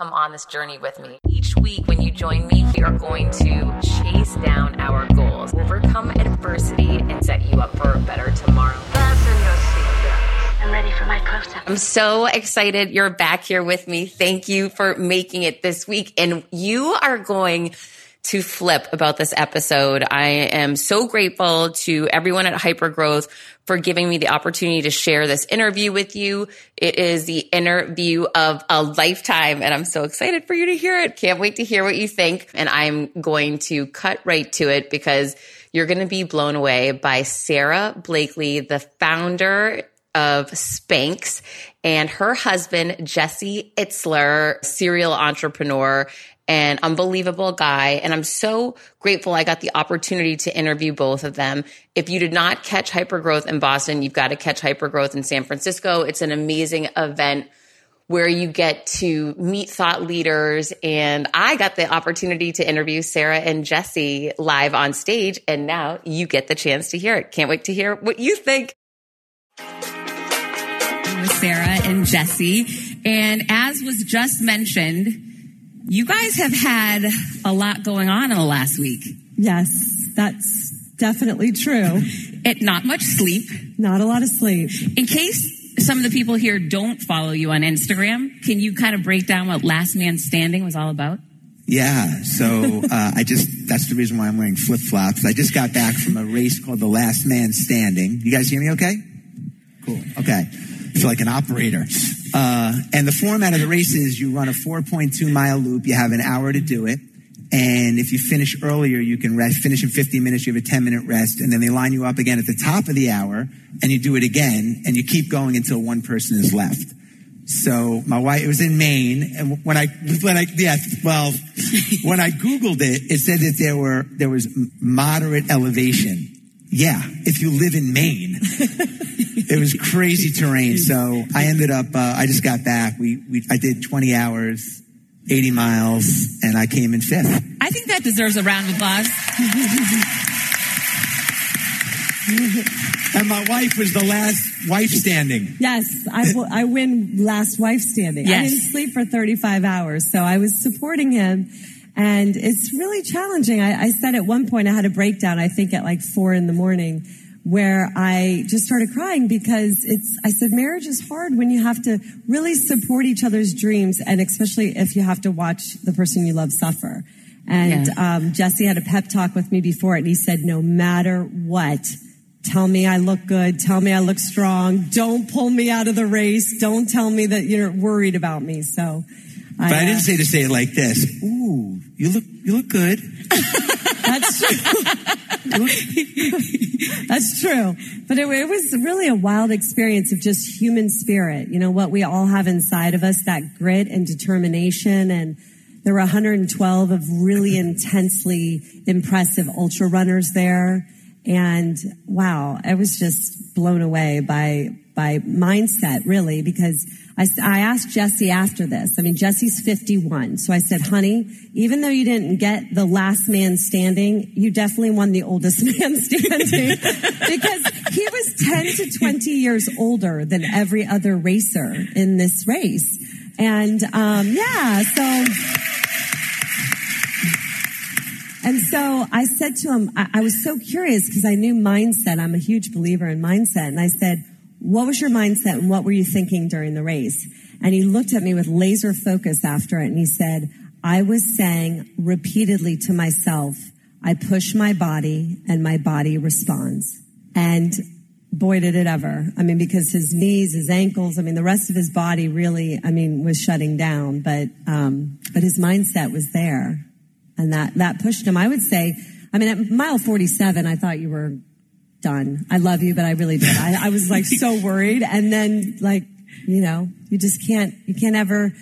come on this journey with me. Each week, when you join me, we are going to chase down our goals, overcome adversity, and set you up for a better tomorrow. Fasten your seatbelts. I'm ready for my close-up. I'm so excited you're back here with me. Thank you for making it this week. And you are going to flip about this episode. I am so grateful to everyone at Hypergrowth for giving me the opportunity to share this interview with you. It is the interview of a lifetime and I'm so excited for you to hear it. Can't wait to hear what you think. And I'm going to cut right to it because you're going to be blown away by Sara Blakely, the founder of Spanx and her husband, Jesse Itzler, serial entrepreneur and unbelievable guy. And I'm so grateful I got the opportunity to interview both of them. If you did not catch Hypergrowth in Boston, you've got to catch Hypergrowth in San Francisco. It's an amazing event where you get to meet thought leaders. And I got the opportunity to interview Sarah and Jesse live on stage. And now you get the chance to hear it. Can't wait to hear what you think. With Sara and Jesse. And as was just mentioned, you guys have had a lot going on in the last week. Yes, that's definitely true. it, not much sleep. Not a lot of sleep. In case some of the people here don't follow you on Instagram, can you kind of break down what Last Man Standing was all about? Yeah, so uh, I just, that's the reason why I'm wearing flip flops. I just got back from a race called the Last Man Standing. You guys hear me okay? Cool, okay. Feel like an operator. Uh, and the format of the race is you run a 4.2 mile loop. You have an hour to do it. And if you finish earlier, you can rest, finish in 15 minutes. You have a 10 minute rest. And then they line you up again at the top of the hour and you do it again and you keep going until one person is left. So my wife, it was in Maine. And when I, when I, yeah, well, when I Googled it, it said that there were, there was moderate elevation. Yeah. If you live in Maine. it was crazy terrain. So I ended up, uh, I just got back. We, we, I did 20 hours, 80 miles, and I came in fifth. I think that deserves a round of applause. and my wife was the last wife standing. Yes, I, I win last wife standing. Yes. I didn't sleep for 35 hours, so I was supporting him. And it's really challenging. I, I said at one point I had a breakdown, I think at like four in the morning where I just started crying because it's, I said, marriage is hard when you have to really support each other's dreams and especially if you have to watch the person you love suffer. And, yeah. um, Jesse had a pep talk with me before it and he said, no matter what, tell me I look good. Tell me I look strong. Don't pull me out of the race. Don't tell me that you're worried about me. So, but I, I didn't uh, say to say it like this. Ooh, you look, you look good. That's true. That's true. But it, it, was really a wild experience of just human spirit. You know, what we all have inside of us, that grit and determination. And there were 112 of really intensely impressive ultra runners there. And wow, I was just blown away by, by mindset really because I, I asked Jesse after this. I mean, Jesse's 51. So I said, honey, even though you didn't get the last man standing, you definitely won the oldest man standing because he was 10 to 20 years older than every other racer in this race. And, um, yeah, so. And so I said to him, I, I was so curious because I knew mindset. I'm a huge believer in mindset. And I said, what was your mindset and what were you thinking during the race? And he looked at me with laser focus after it and he said, I was saying repeatedly to myself, I push my body and my body responds. And boy, did it ever. I mean, because his knees, his ankles, I mean, the rest of his body really, I mean, was shutting down, but, um, but his mindset was there and that, that pushed him. I would say, I mean, at mile 47, I thought you were done. I love you, but I really did. I, I was like so worried. And then like, you know, you just can't, you can't ever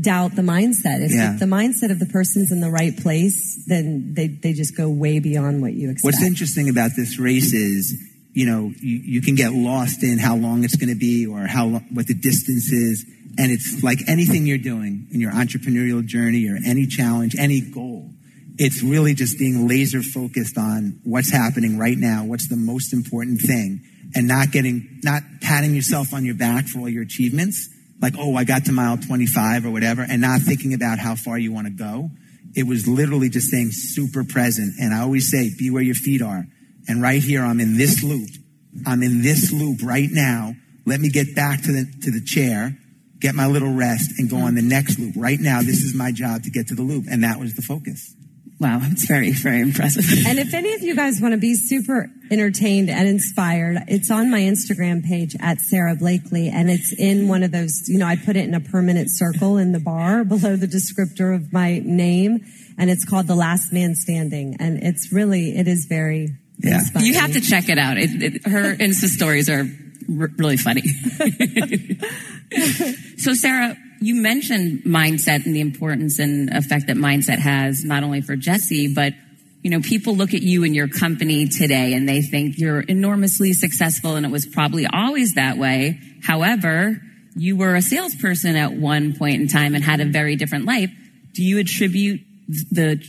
doubt the mindset. If, yeah. the mindset of the person's in the right place, then they, they just go way beyond what you expect. What's interesting about this race is, you know, you, you can get lost in how long it's going to be or how, what the distance is. And it's like anything you're doing in your entrepreneurial journey or any challenge, any goal it's really just being laser focused on what's happening right now, what's the most important thing, and not getting, not patting yourself on your back for all your achievements, like, oh, I got to mile 25 or whatever, and not thinking about how far you want to go. It was literally just saying super present. And I always say, be where your feet are. And right here, I'm in this loop. I'm in this loop right now. Let me get back to the, to the chair, get my little rest and go on the next loop. Right now, this is my job to get to the loop. And that was the focus. Wow, it's very, very impressive. And if any of you guys want to be super entertained and inspired, it's on my Instagram page at Sara Blakely, and it's in one of those, you know, I put it in a permanent circle in the bar below the descriptor of my name, and it's called The Last Man Standing. And it's really, it is very Yeah. inspiring. You have to check it out. It, it, her Insta stories are r- really funny. so, Sarah, you mentioned mindset and the importance and effect that mindset has not only for Jesse, but you know, people look at you and your company today and they think you're enormously successful and it was probably always that way. However, you were a salesperson at one point in time and had a very different life. Do you attribute the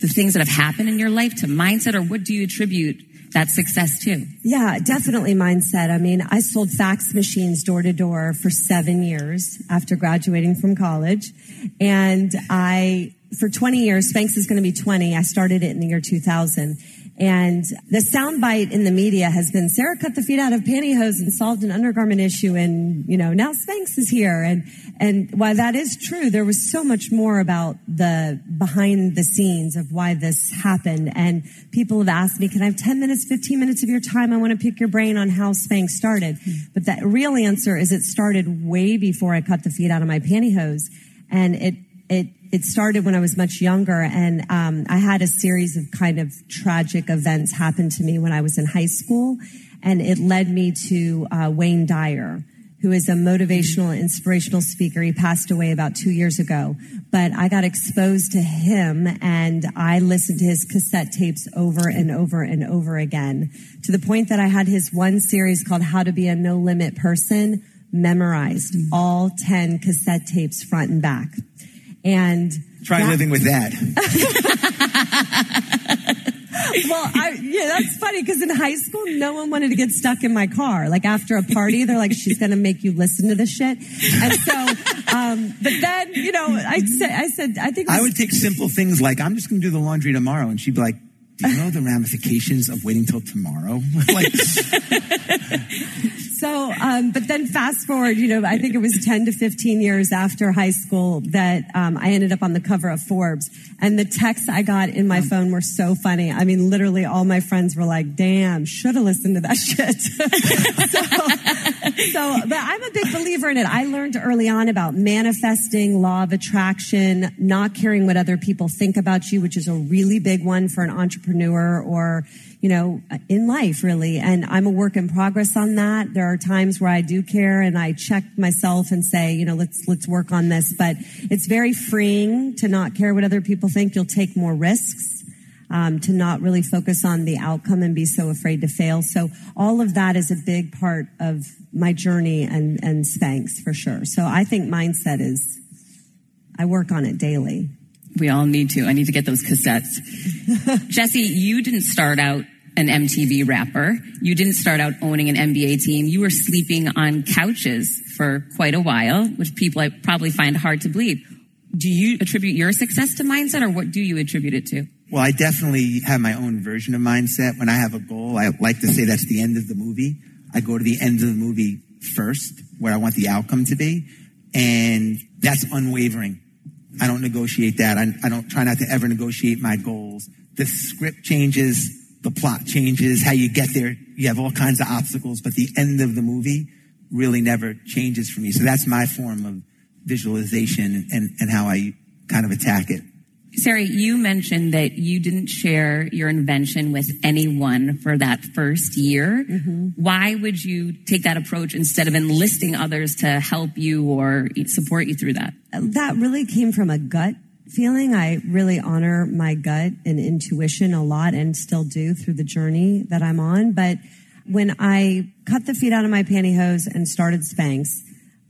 the things that have happened in your life to mindset or what do you attribute that success too. Yeah, definitely mindset. I mean, I sold fax machines door to door for seven years after graduating from college. And I, for 20 years, Spanx is going to be 20. I started it in the year 2000. And the soundbite in the media has been Sarah cut the feet out of pantyhose and solved an undergarment issue. And, you know, now Spanx is here. And, and while that is true, there was so much more about the behind the scenes of why this happened. And people have asked me, can I have 10 minutes, 15 minutes of your time? I want to pick your brain on how Spanx started. But the real answer is it started way before I cut the feet out of my pantyhose. And it, it, it started when I was much younger and, um, I had a series of kind of tragic events happen to me when I was in high school. And it led me to, uh, Wayne Dyer who is a motivational, inspirational speaker. He passed away about two years ago, but I got exposed to him and I listened to his cassette tapes over and over and over again to the point that I had his one series called How to Be a No Limit Person memorized all 10 cassette tapes front and back. And Try that- living with that. well, I, yeah, that's funny because in high school, no one wanted to get stuck in my car. Like after a party, they're like, she's going to make you listen to this shit. And so, um, but then, you know, I said, I said, I think it I would take simple things like, I'm just going to do the laundry tomorrow. And she'd be like, do you know the ramifications of waiting till tomorrow? like, So, um, but then fast forward, you know, I think it was 10 to 15 years after high school that um, I ended up on the cover of Forbes. And the texts I got in my phone were so funny. I mean, literally all my friends were like, damn, should have listened to that shit. so, so, but I'm a big believer in it. I learned early on about manifesting, law of attraction, not caring what other people think about you, which is a really big one for an entrepreneur or, you know, in life really. And I'm a work in progress on that. There are times where I do care and I check myself and say, you know, let's, let's work on this. But it's very freeing to not care what other people think. You'll take more risks. Um, to not really focus on the outcome and be so afraid to fail. So all of that is a big part of my journey and, and Spanx for sure. So I think mindset is, I work on it daily. We all need to. I need to get those cassettes. Jesse, you didn't start out an MTV rapper. You didn't start out owning an NBA team. You were sleeping on couches for quite a while, which people I probably find hard to believe. Do you attribute your success to mindset or what do you attribute it to? Well, I definitely have my own version of mindset. When I have a goal, I like to say that's the end of the movie. I go to the end of the movie first, where I want the outcome to be. And that's unwavering. I don't negotiate that. I, I don't try not to ever negotiate my goals. The script changes, the plot changes, how you get there. You have all kinds of obstacles, but the end of the movie really never changes for me. So that's my form of visualization and, and how I kind of attack it. Sarah, you mentioned that you didn't share your invention with anyone for that first year. Mm-hmm. Why would you take that approach instead of enlisting others to help you or support you through that? that really came from a gut feeling. I really honor my gut and intuition a lot and still do through the journey that I'm on. But when I cut the feet out of my pantyhose and started Spanx,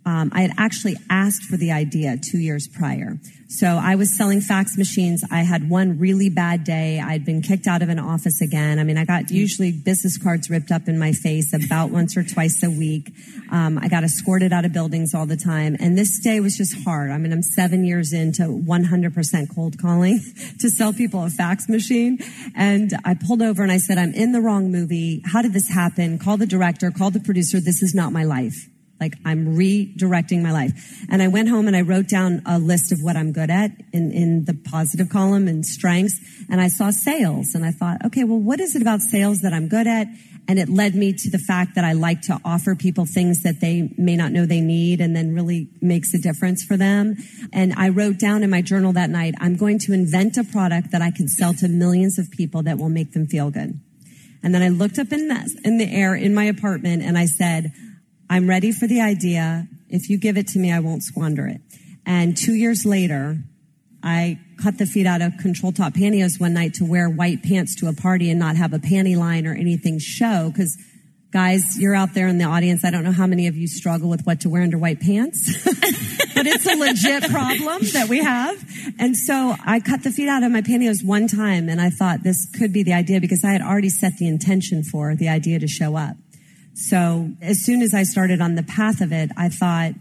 um, I had actually asked for the idea two years prior. So I was selling fax machines. I had one really bad day. I'd been kicked out of an office again. I mean, I got usually business cards ripped up in my face about once or twice a week. Um, I got escorted out of buildings all the time. And this day was just hard. I mean, I'm seven years into 100% cold calling to sell people a fax machine. And I pulled over and I said, I'm in the wrong movie. How did this happen? Call the director, call the producer. This is not my life. Like I'm redirecting my life. And I went home and I wrote down a list of what I'm good at in, in the positive column and strengths. And I saw sales and I thought, okay, well, what is it about sales that I'm good at? And it led me to the fact that I like to offer people things that they may not know they need and then really makes a difference for them. And I wrote down in my journal that night, I'm going to invent a product that I can sell to millions of people that will make them feel good. And then I looked up in the, in the air in my apartment and I said, I'm ready for the idea. If you give it to me, I won't squander it. And two years later, I cut the feet out of control top pantyhose one night to wear white pants to a party and not have a panty line or anything show. Cause guys, you're out there in the audience. I don't know how many of you struggle with what to wear under white pants, but it's a legit problem that we have. And so I cut the feet out of my pantyhose one time and I thought this could be the idea because I had already set the intention for the idea to show up. So as soon as I started on the path of it, I thought,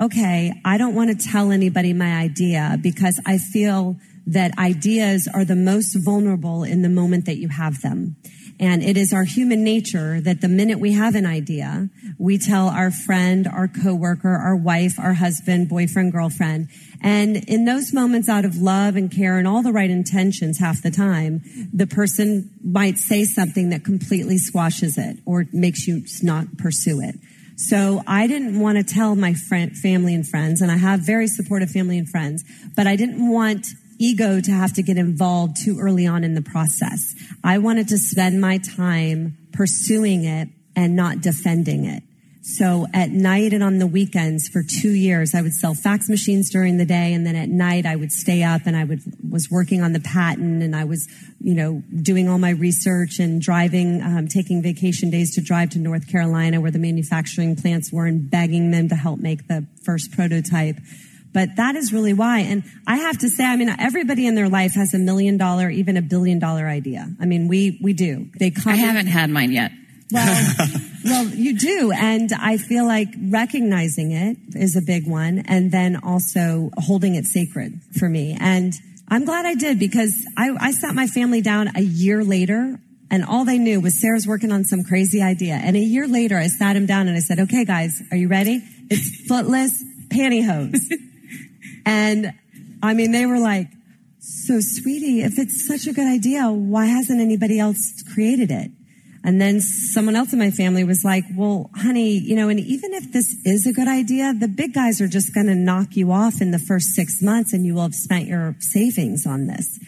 okay, I don't want to tell anybody my idea because I feel that ideas are the most vulnerable in the moment that you have them. And it is our human nature that the minute we have an idea, we tell our friend, our coworker, our wife, our husband, boyfriend, girlfriend. And in those moments out of love and care and all the right intentions half the time, the person might say something that completely squashes it or makes you not pursue it. So I didn't want to tell my friend, family and friends, and I have very supportive family and friends, but I didn't want ego to have to get involved too early on in the process. I wanted to spend my time pursuing it and not defending it. So at night and on the weekends for two years, I would sell fax machines during the day. And then at night I would stay up and I would, was working on the patent and I was, you know, doing all my research and driving, um, taking vacation days to drive to North Carolina where the manufacturing plants were and begging them to help make the first prototype. But that is really why. And I have to say, I mean, everybody in their life has a million dollar, even a billion dollar idea. I mean, we, we do. They come. I haven't had mine yet. Well, well, you do. And I feel like recognizing it is a big one. And then also holding it sacred for me. And I'm glad I did because I, I sat my family down a year later and all they knew was Sarah's working on some crazy idea. And a year later, I sat him down and I said, okay, guys, are you ready? It's footless pantyhose. And I mean, they were like, so sweetie, if it's such a good idea, why hasn't anybody else created it? And then someone else in my family was like, well, honey, you know, and even if this is a good idea, the big guys are just going to knock you off in the first six months and you will have spent your savings on this.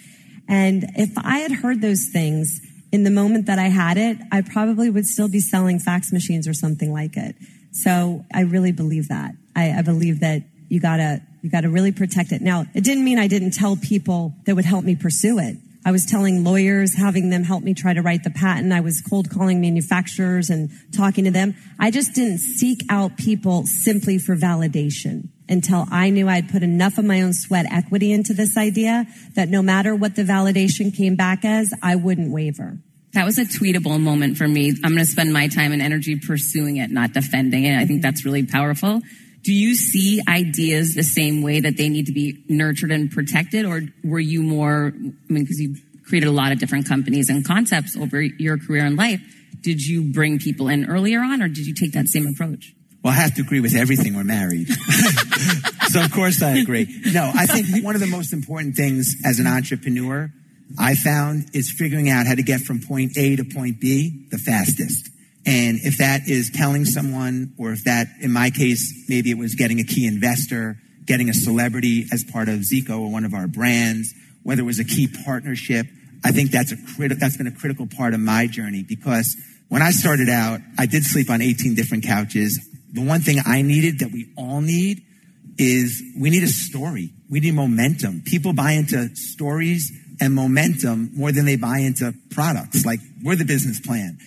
And if I had heard those things in the moment that I had it, I probably would still be selling fax machines or something like it. So I really believe that. I, I believe that you gotta, you gotta really protect it. Now, it didn't mean I didn't tell people that would help me pursue it. I was telling lawyers, having them help me try to write the patent. I was cold calling manufacturers and talking to them. I just didn't seek out people simply for validation until I knew I'd put enough of my own sweat equity into this idea that no matter what the validation came back as, I wouldn't waver. That was a tweetable moment for me. I'm going to spend my time and energy pursuing it, not defending it. I think that's really powerful. Do you see ideas the same way that they need to be nurtured and protected? Or were you more, I mean, because you created a lot of different companies and concepts over your career and life. Did you bring people in earlier on or did you take that same approach? Well, I have to agree with everything. We're married. so of course I agree. No, I think one of the most important things as an entrepreneur I found is figuring out how to get from point A to point B the fastest. And if that is telling someone, or if that, in my case, maybe it was getting a key investor, getting a celebrity as part of Zico or one of our brands, whether it was a key partnership, I think that's a critical, that's been a critical part of my journey because when I started out, I did sleep on 18 different couches. The one thing I needed that we all need is we need a story. We need momentum. People buy into stories and momentum more than they buy into products. Like we're the business plan.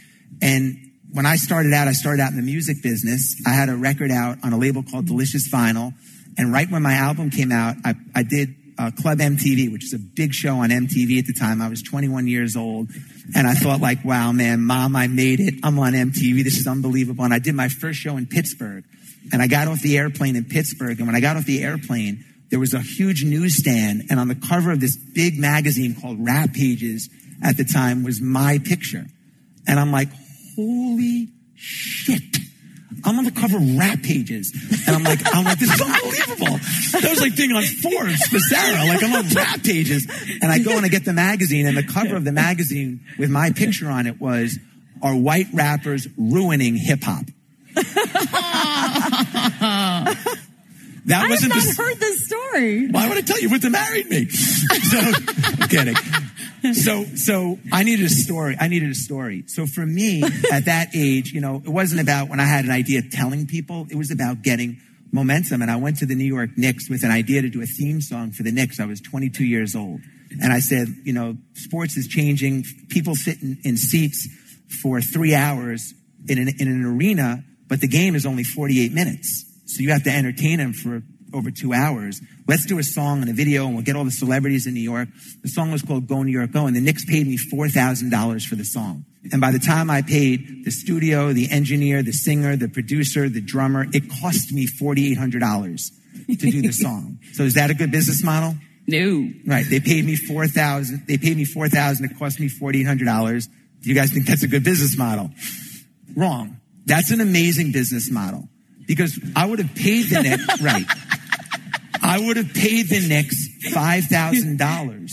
And when I started out, I started out in the music business. I had a record out on a label called Delicious Vinyl. And right when my album came out, I, I did uh, Club MTV, which is a big show on MTV at the time. I was 21 years old. And I thought like, wow, man, mom, I made it. I'm on MTV. This is unbelievable. And I did my first show in Pittsburgh. And I got off the airplane in Pittsburgh. And when I got off the airplane, there was a huge newsstand. And on the cover of this big magazine called Rap Pages at the time was my picture. And I'm like, holy shit. I'm on the cover of rap pages. And I'm like, I'm like, this is unbelievable. That was like being on Forbes for Sarah. Like I'm on rap pages. And I go and I get the magazine and the cover of the magazine with my picture on it was, are white rappers ruining hip hop? That I have wasn't not the, heard this story. why would I tell you? Wouldn't have married me. So, I'm kidding. So, so I needed a story. I needed a story. So for me, at that age, you know, it wasn't about when I had an idea of telling people. It was about getting momentum. And I went to the New York Knicks with an idea to do a theme song for the Knicks. I was 22 years old. And I said, you know, sports is changing. People sit in, in seats for three hours in an, in an arena, but the game is only 48 minutes. So you have to entertain them for over two hours. Let's do a song and a video and we'll get all the celebrities in New York. The song was called Go New York Go and the Knicks paid me $4,000 for the song. And by the time I paid the studio, the engineer, the singer, the producer, the drummer, it cost me $4,800 to do the song. So is that a good business model? No. Right. They paid me 4000 They paid me 4000 It cost me $4,800. Do you guys think that's a good business model? Wrong. That's an amazing business model because I would have paid the Knicks, right. I would have paid the Knicks $5,000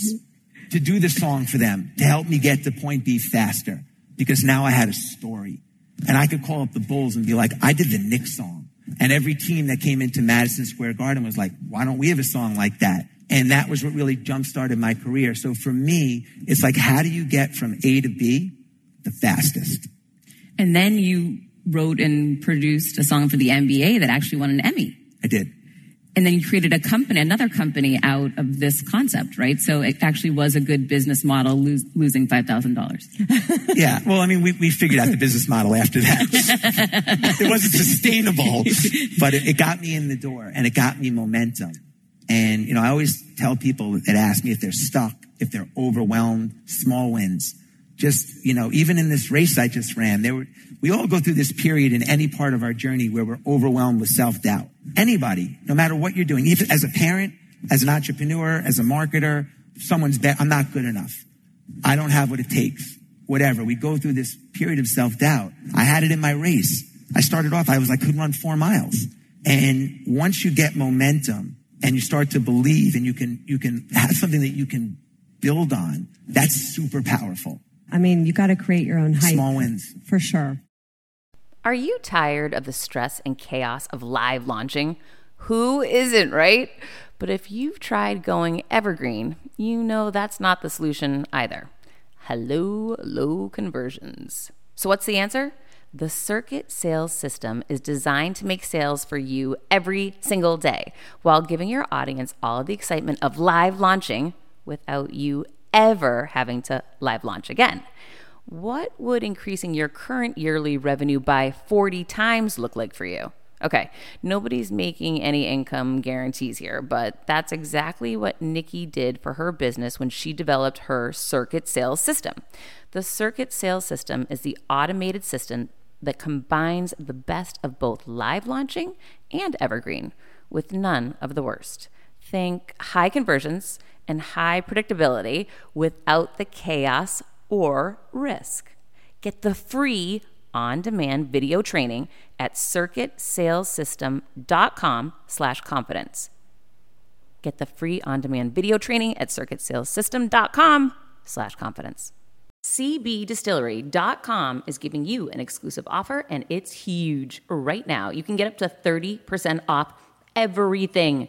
to do the song for them to help me get to point B faster because now I had a story and I could call up the Bulls and be like, I did the Knicks song. And every team that came into Madison Square Garden was like, why don't we have a song like that? And that was what really jump started my career. So for me, it's like, how do you get from A to B the fastest? And then you wrote and produced a song for the NBA that actually won an Emmy. I did. And then you created a company, another company out of this concept, right? So it actually was a good business model, losing $5,000. Yeah. Well, I mean, we, we figured out the business model after that. it wasn't sustainable, but it, it got me in the door and it got me momentum. And, you know, I always tell people that ask me if they're stuck, if they're overwhelmed, small wins. Just, you know, even in this race I just ran, there were, we all go through this period in any part of our journey where we're overwhelmed with self-doubt. Anybody, no matter what you're doing, even as a parent, as an entrepreneur, as a marketer, someone's bet, I'm not good enough. I don't have what it takes. Whatever. We go through this period of self-doubt. I had it in my race. I started off, I was like, couldn't run four miles. And once you get momentum and you start to believe and you can, you can have something that you can build on, that's super powerful. I mean, you got to create your own hype. Small wins. For sure. Are you tired of the stress and chaos of live launching? Who isn't, right? But if you've tried going evergreen, you know that's not the solution either. Hello, low conversions. So, what's the answer? The Circuit Sales System is designed to make sales for you every single day while giving your audience all of the excitement of live launching without you ever having to live launch again. What would increasing your current yearly revenue by 40 times look like for you? Okay, nobody's making any income guarantees here, but that's exactly what Nikki did for her business when she developed her circuit sales system. The circuit sales system is the automated system that combines the best of both live launching and evergreen with none of the worst. Think high conversions and high predictability without the chaos or risk. Get the free on-demand video training at circuitsalessystem.com slash confidence. Get the free on-demand video training at circuitsalessystem.com slash confidence. CBDistillery.com is giving you an exclusive offer and it's huge right now. You can get up to 30% off everything.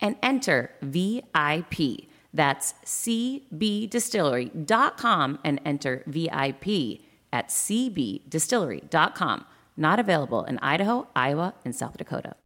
and enter VIP. That's cbdistillery.com and enter VIP at cbdistillery.com. Not available in Idaho, Iowa, and South Dakota.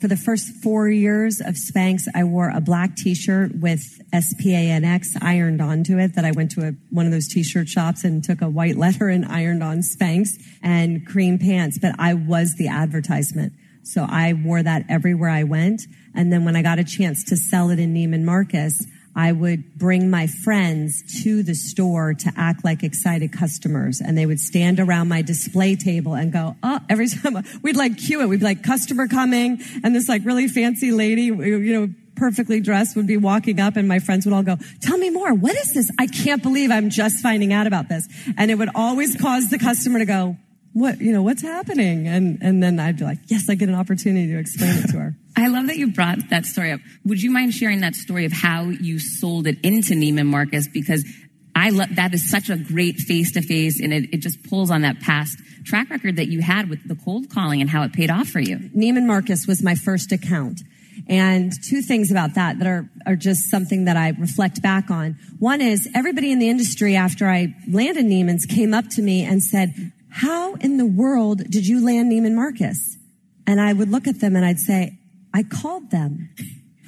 For the first four years of Spanx, I wore a black t-shirt with S-P-A-N-X ironed onto it that I went to a, one of those t-shirt shops and took a white letter and ironed on Spanx and cream pants. But I was the advertisement. So I wore that everywhere I went. And then when I got a chance to sell it in Neiman Marcus, I would bring my friends to the store to act like excited customers. And they would stand around my display table and go, oh, every time we'd like cue it. We'd be like, customer coming. And this like really fancy lady, you know, perfectly dressed would be walking up and my friends would all go, tell me more. What is this? I can't believe I'm just finding out about this. And it would always cause the customer to go, what, you know, what's happening? And, and then I'd be like, yes, I get an opportunity to explain it to her. I love that you brought that story up. Would you mind sharing that story of how you sold it into Neiman Marcus? Because I love that is such a great face to face and it, it just pulls on that past track record that you had with the cold calling and how it paid off for you. Neiman Marcus was my first account. And two things about that that are, are just something that I reflect back on. One is everybody in the industry after I landed Neiman's came up to me and said, how in the world did you land Neiman Marcus? And I would look at them and I'd say, I called them.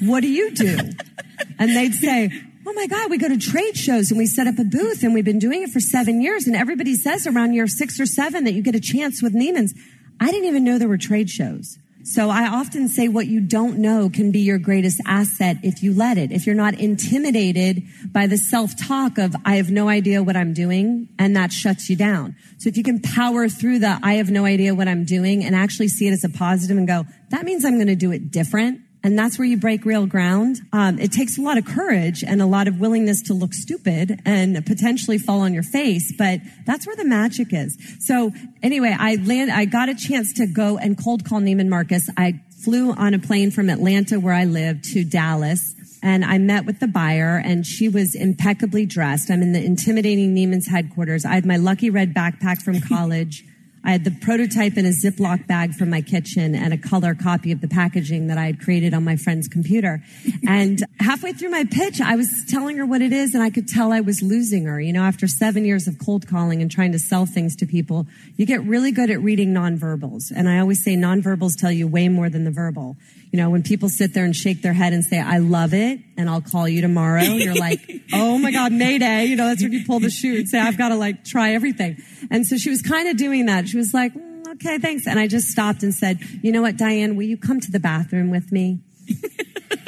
What do you do? and they'd say, Oh my God, we go to trade shows and we set up a booth and we've been doing it for seven years. And everybody says around year six or seven that you get a chance with Neiman's. I didn't even know there were trade shows. So I often say what you don't know can be your greatest asset if you let it. If you're not intimidated by the self-talk of, I have no idea what I'm doing, and that shuts you down. So if you can power through the, I have no idea what I'm doing and actually see it as a positive and go, that means I'm going to do it different. And that's where you break real ground. Um, it takes a lot of courage and a lot of willingness to look stupid and potentially fall on your face, but that's where the magic is. So anyway, I land, I got a chance to go and cold call Neiman Marcus. I flew on a plane from Atlanta where I live to Dallas and I met with the buyer and she was impeccably dressed. I'm in the intimidating Neiman's headquarters. I had my lucky red backpack from college. I had the prototype in a Ziploc bag from my kitchen and a color copy of the packaging that I had created on my friend's computer. And halfway through my pitch, I was telling her what it is and I could tell I was losing her. You know, after seven years of cold calling and trying to sell things to people, you get really good at reading nonverbals. And I always say nonverbals tell you way more than the verbal. You know, when people sit there and shake their head and say, I love it and I'll call you tomorrow, you're like, oh my God, Mayday. You know, that's when you pull the chute and say, I've got to like try everything. And so she was kind of doing that. She was like, mm, okay, thanks. And I just stopped and said, you know what, Diane, will you come to the bathroom with me?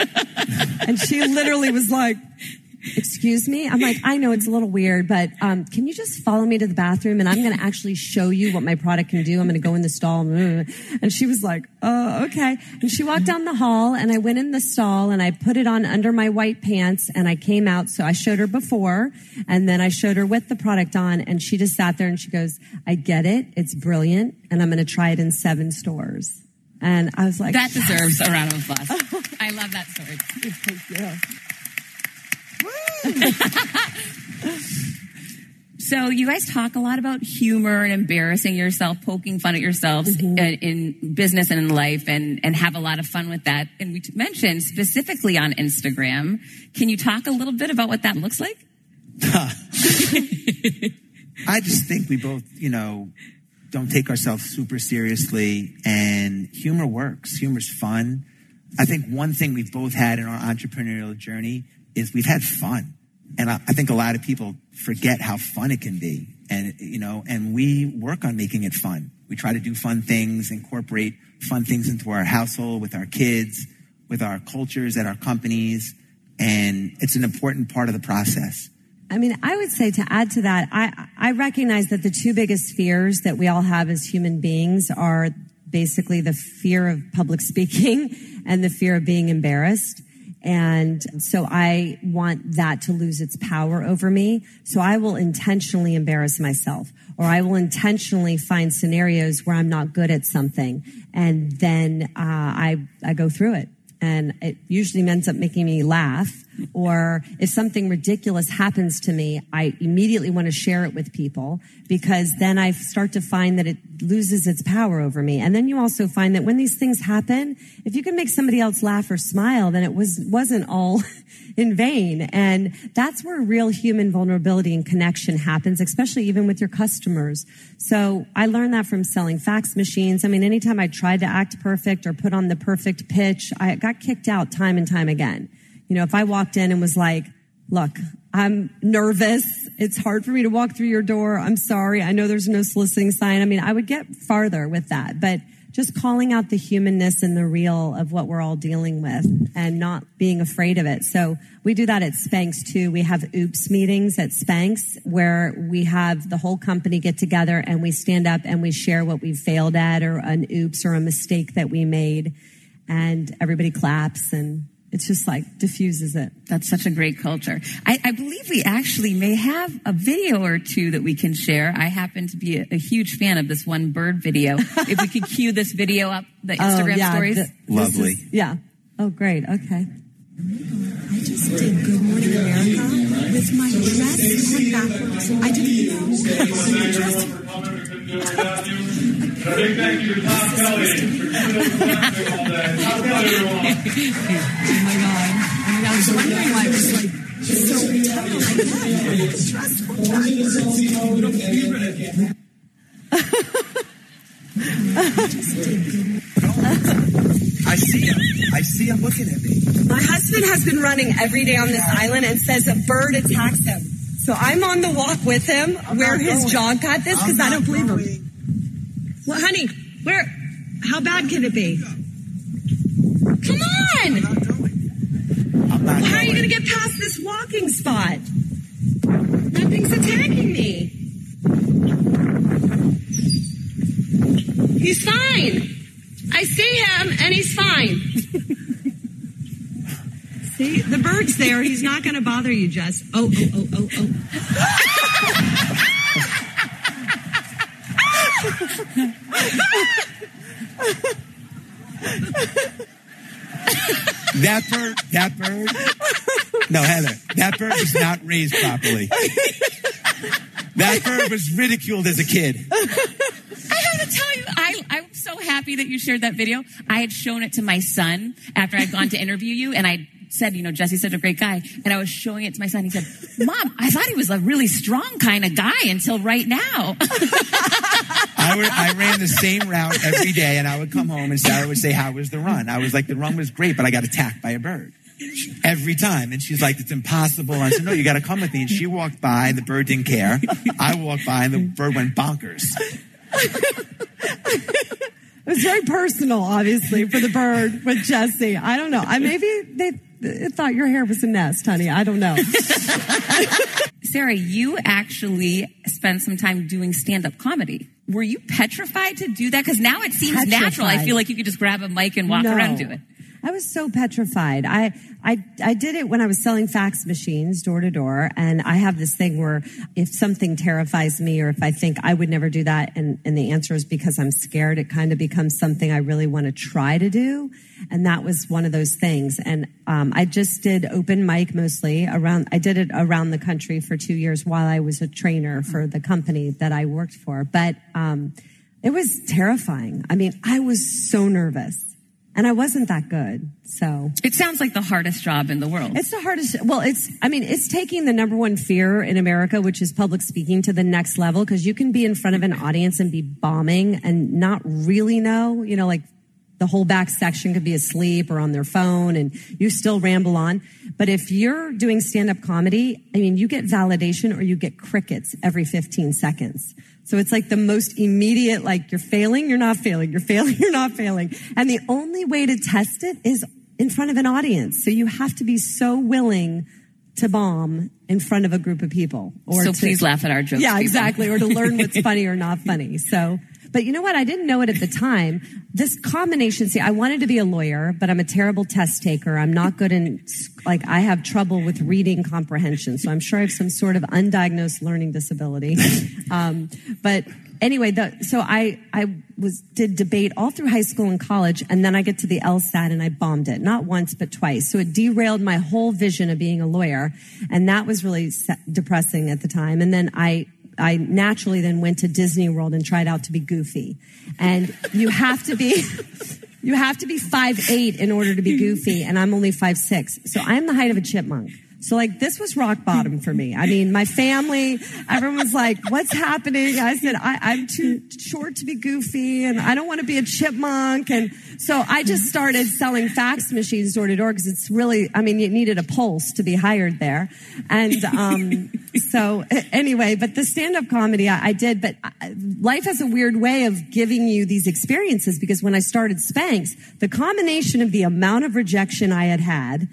and she literally was like, excuse me? I'm like, I know it's a little weird, but um, can you just follow me to the bathroom and I'm going to actually show you what my product can do. I'm going to go in the stall. And she was like, oh, okay. And she walked down the hall and I went in the stall and I put it on under my white pants and I came out. So I showed her before and then I showed her with the product on and she just sat there and she goes, I get it. It's brilliant. And I'm going to try it in seven stores. And I was like, that deserves a round of applause. I love that story. yeah. So you guys talk a lot about humor and embarrassing yourself, poking fun at yourselves Mm-hmm. in, in business and in life and, and have a lot of fun with that. And we t- mentioned specifically on Instagram. Can you talk a little bit about what that looks like? I just think we both, you know, don't take ourselves super seriously and humor works. Humor's fun. I think one thing we've both had in our entrepreneurial journey is we've had fun. And I, I think a lot of people forget how fun it can be. And, you know, and we work on making it fun. We try to do fun things, incorporate fun things into our household with our kids, with our cultures at our companies. And it's an important part of the process. I mean, I would say to add to that, I, I recognize that the two biggest fears that we all have as human beings are basically the fear of public speaking and the fear of being embarrassed. And so I want that to lose its power over me. So I will intentionally embarrass myself or I will intentionally find scenarios where I'm not good at something. And then, uh, I, I go through it and it usually ends up making me laugh. Or if something ridiculous happens to me, I immediately want to share it with people because then I start to find that it loses its power over me. And then you also find that when these things happen, if you can make somebody else laugh or smile, then it was, wasn't all in vain. And that's where real human vulnerability and connection happens, especially even with your customers. So I learned that from selling fax machines. I mean, anytime I tried to act perfect or put on the perfect pitch, I got kicked out time and time again. You know, if I walked in and was like, look, I'm nervous. It's hard for me to walk through your door. I'm sorry. I know there's no soliciting sign. I mean, I would get farther with that, but just calling out the humanness and the real of what we're all dealing with and not being afraid of it. So we do that at Spanx too. We have oops meetings at Spanx where we have the whole company get together and we stand up and we share what we failed at or an oops or a mistake that we made and everybody claps and it's just like diffuses it. That's such a great culture. I, I, believe we actually may have a video or two that we can share. I happen to be a, a huge fan of this one bird video. if we could cue this video up, the oh, Instagram oh, yeah, stories. the- Lovely. is- yeah. Oh, great. Okay. I just did Good Morning America with my dress on backwards. I didn't A big thank you to Tom Kelly for message all day. Tom everyone. Oh my god! Oh my god! I was wondering why I was like I see him. I see him looking at me. My husband has been running every day on this island and says a bird attacks him. So I'm on the walk with him where not his going. jaw got this because I don't believe him. Well, honey, where? How bad can it be? Come on! I'm not going. I'm not How are you going. going to get past this walking spot? That thing's attacking me. He's fine. I see him and he's fine. see, the bird's there. He's not going to bother you, Jess. Oh, oh, oh, oh, oh. That bird, that bird. No, Heather, that bird was not raised properly. That bird was ridiculed as a kid. I have to tell you, I, I'm so happy that you shared that video. I had shown it to my son after I'd gone to interview you, and I said, you know, Jesse's such a great guy. And I was showing it to my son. He said, Mom, I thought he was a really strong kind of guy until right now. I, would, I ran the same route every day, and I would come home, and Sarah would say, "How was the run?" I was like, "The run was great, but I got attacked by a bird." Every time. And she's like, it's impossible. And I said, no, you got to come with me. And she walked by, and the bird didn't care. I walked by, and the bird went bonkers. It was very personal, obviously, for the bird with Jesse. I don't know. I maybe they, they thought your hair was a nest, honey. I don't know. Sarah, you actually spent some time doing stand up comedy. Were you petrified to do that? Because now it seems natural. I feel like you could just grab a mic and walk No. around and do it. I was so petrified. I, I, I did it when I was selling fax machines door to door. And I have this thing where if something terrifies me or if I think I would never do that and, and the answer is because I'm scared, it kind of becomes something I really want to try to do. And that was one of those things. And, um, I just did open mic mostly around, I did it around the country for two years while I was a trainer for the company that I worked for. But, um, it was terrifying. I mean, I was so nervous. And I wasn't that good. So It sounds like the hardest job in the world. it's the hardest. Well, it's, I mean, it's taking the number one fear in America, which is public speaking to the next level. Cause you can be in front of an audience and be bombing and not really know, you know, like the whole back section could be asleep or on their phone and you still ramble on. But if you're doing stand up comedy, I mean, you get validation or you get crickets every 15 seconds. So it's like the most immediate, like you're failing, you're not failing, you're failing, you're not failing. And the only way to test it is in front of an audience. So you have to be so willing to bomb in front of a group of people. Or so to- please laugh at our jokes. yeah, people. exactly. Or to learn what's funny or not funny. So, but you know what? I didn't know it at the time. This combination, see, I wanted to be a lawyer, but I'm a terrible test taker. I'm not good in, like, I have trouble with reading comprehension. So I'm sure I have some sort of undiagnosed learning disability. Um, but anyway, the, so I, I was, did debate all through high school and college. And then I get to the LSAT and I bombed it. Not once, but twice. So it derailed my whole vision of being a lawyer. And that was really depressing at the time. And then I, I naturally then went to Disney World and tried out to be goofy. And you have to be, you have to be five eight in order to be goofy. And I'm only five six. So I'm the height of a chipmunk. So like this was rock bottom for me. I mean, my family, everyone was like, what's happening? I said, I, I'm too short to be goofy and I don't want to be a chipmunk. And so I just started selling fax machines door to door because it's really, I mean, you needed a pulse to be hired there. And, um, so anyway, but the stand up comedy I, I did, but life has a weird way of giving you these experiences because when I started Spanx, the combination of the amount of rejection I had had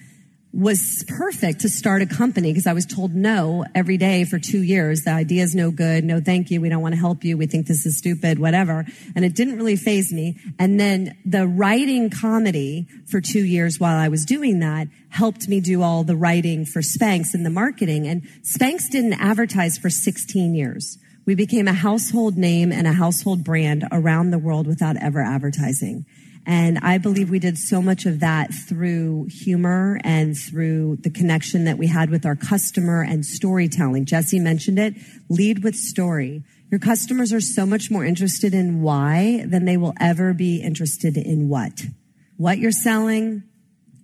was perfect to start a company because I was told no every day for two years. The idea is no good. No, thank you. We don't want to help you. We think this is stupid, whatever. And it didn't really phase me. And then the writing comedy for two years while I was doing that helped me do all the writing for Spanx and the marketing. And Spanx didn't advertise for 16 years. We became a household name and a household brand around the world without ever advertising. And I believe we did so much of that through humor and through the connection that we had with our customer and storytelling. Jesse mentioned it. Lead with story. Your customers are so much more interested in why than they will ever be interested in what. What you're selling,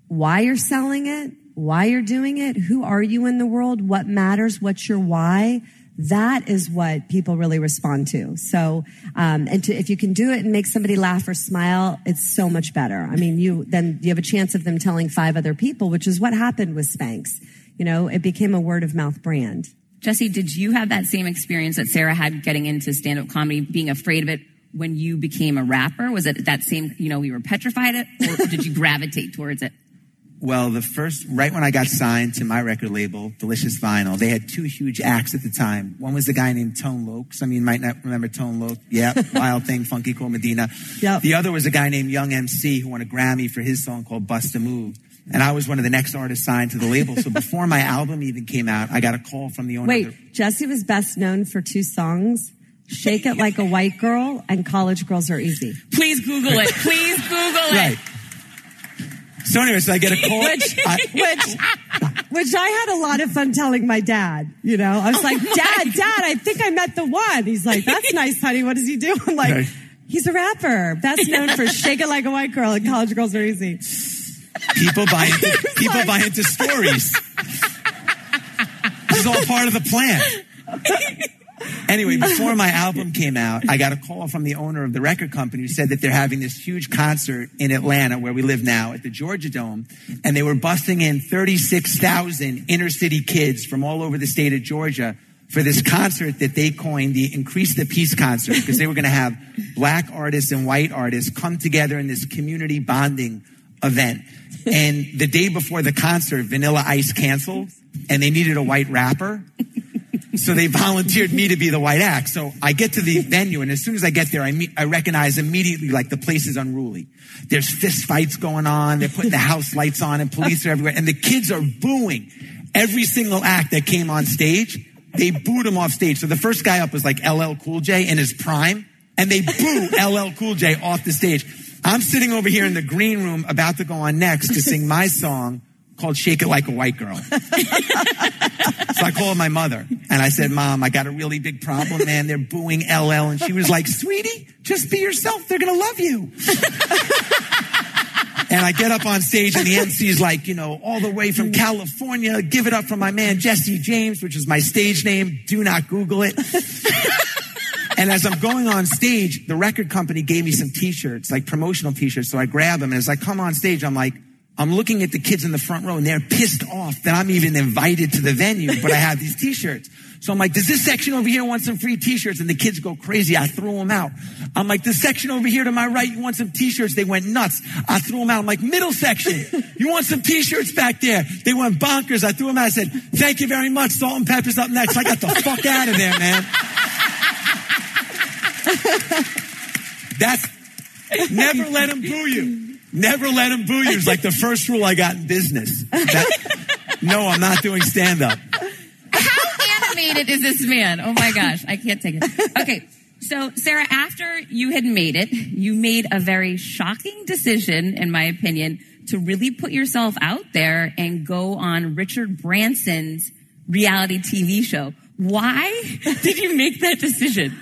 why you're selling it, why you're doing it, who are you in the world, what matters, what's your why. That is what people really respond to. So, um, and to, if you can do it and make somebody laugh or smile, it's so much better. I mean, you then you have a chance of them telling five other people, which is what happened with Spanx. You know, it became a word of mouth brand. Jesse, did you have that same experience that Sara had getting into stand up comedy, being afraid of it when you became a rapper? Was it that same, you know, we were petrified it or did you gravitate towards it? Well, the first, right when I got signed to my record label, Delicious Vinyl, they had two huge acts at the time. One was a guy named Tone Loc. Some of you might not remember Tone Loc. Yeah, Wild Thing, Funky Cold Medina. Yep. The other was a guy named Young MC who won a Grammy for his song called Bust a Move. And I was one of the next artists signed to the label. So before my album even came out, I got a call from the owner. Wait, of the, Jesse was best known for two songs. Shake It Like a White Girl and College Girls Are Easy. Please Google it. Please Google it. right. So anyway, so I get a call. Which, I- which, which I had a lot of fun telling my dad. You know, I was oh like, Dad, Dad, I think I met the one. He's like, That's nice, honey. What does he do? I'm like, Right. He's a rapper, best known for "Shake It Like a White Girl" and "College Girls Are Easy." people buy into, people buy into stories. This is all part of the plan. Anyway, before my album came out, I got a call from the owner of the record company who said that they're having this huge concert in Atlanta, where we live now, at the Georgia Dome, and they were busting in 36,000 inner city kids from all over the state of Georgia for this concert that they coined the Increase the Peace concert, because they were going to have black artists and white artists come together in this community bonding event. And the day before the concert, Vanilla Ice canceled, and they needed a white rapper. So they volunteered me to be the white axe. So I get to the venue, and as soon as I get there, I, meet, I recognize immediately like the place is unruly. There's fist fights going on. They're putting the house lights on, and police are everywhere, and the kids are booing every single act that came on stage. They booed him off stage. So the first guy up was like LL Cool J in his prime, and they boo LL Cool J off the stage. I'm sitting over here in the green room about to go on next to sing my song called Shake It Like a White Girl. so I called my mother and I said, Mom, I got a really big problem, man. They're booing LL. And she was like, Sweetie, just be yourself. They're going to love you. And I get up on stage and the MC is like, you know, all the way from California, give it up for my man Jesse James, which is my stage name. Do not Google it. And as I'm going on stage, the record company gave me some t-shirts, like promotional t-shirts. So I grab them. And as I come on stage, I'm like, I'm looking at the kids in the front row and they're pissed off that I'm even invited to the venue, but I have these t-shirts. So I'm like, does this section over here want some free t-shirts? And the kids go crazy. I throw them out. I'm like, this section over here to my right, you want some t-shirts? They went nuts. I threw them out. I'm like, middle section, you want some t-shirts back there? They went bonkers. I threw them out. I said, thank you very much. Salt-N-Pepa's up next. I got the fuck out of there, man. That's never let them boo you. Never let them boo you. It's like the first rule I got in business. That, no, I'm not doing stand up. How animated is this man? Oh my gosh, I can't take it. Okay. So, Sara, after you had made it, you made a very shocking decision, in my opinion, to really put yourself out there and go on Richard Branson's reality TV show. Why did you make that decision?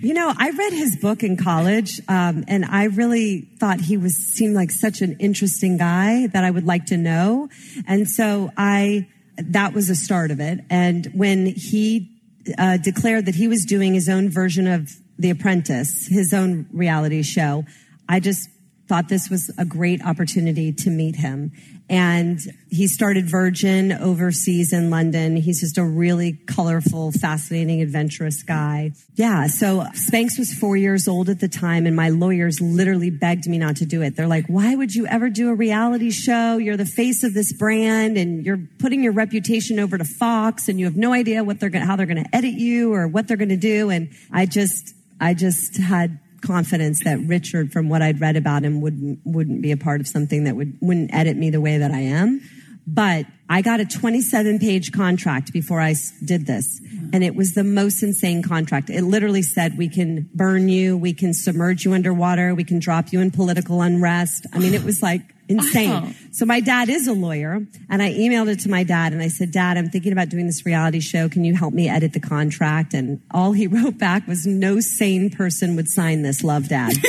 You know, I read his book in college, um, and I really thought he was seemed like such an interesting guy that I would like to know. And so I, that was the start of it. And when he uh, declared that he was doing his own version of The Apprentice, his own reality show, I just thought this was a great opportunity to meet him. And he started Virgin overseas in London. He's just a really colorful, fascinating, adventurous guy. Yeah. So Spanx was four years old at the time and my lawyers literally begged me not to do it. They're like, why would you ever do a reality show? You're the face of this brand and you're putting your reputation over to Fox and you have no idea what they're going how they're going to edit you or what they're going to do. And I just, I just had confidence that Richard, from what I'd read about him, wouldn't wouldn't be a part of something that would wouldn't edit me the way that I am. But I got a 27 page contract before I did this. And it was the most insane contract. It literally said we can burn you, we can submerge you underwater, we can drop you in political unrest. I mean, it was like insane. Wow. So my dad is a lawyer and I emailed it to my dad and I said, Dad, I'm thinking about doing this reality show. Can you help me edit the contract? And all he wrote back was no sane person would sign this. Love dad.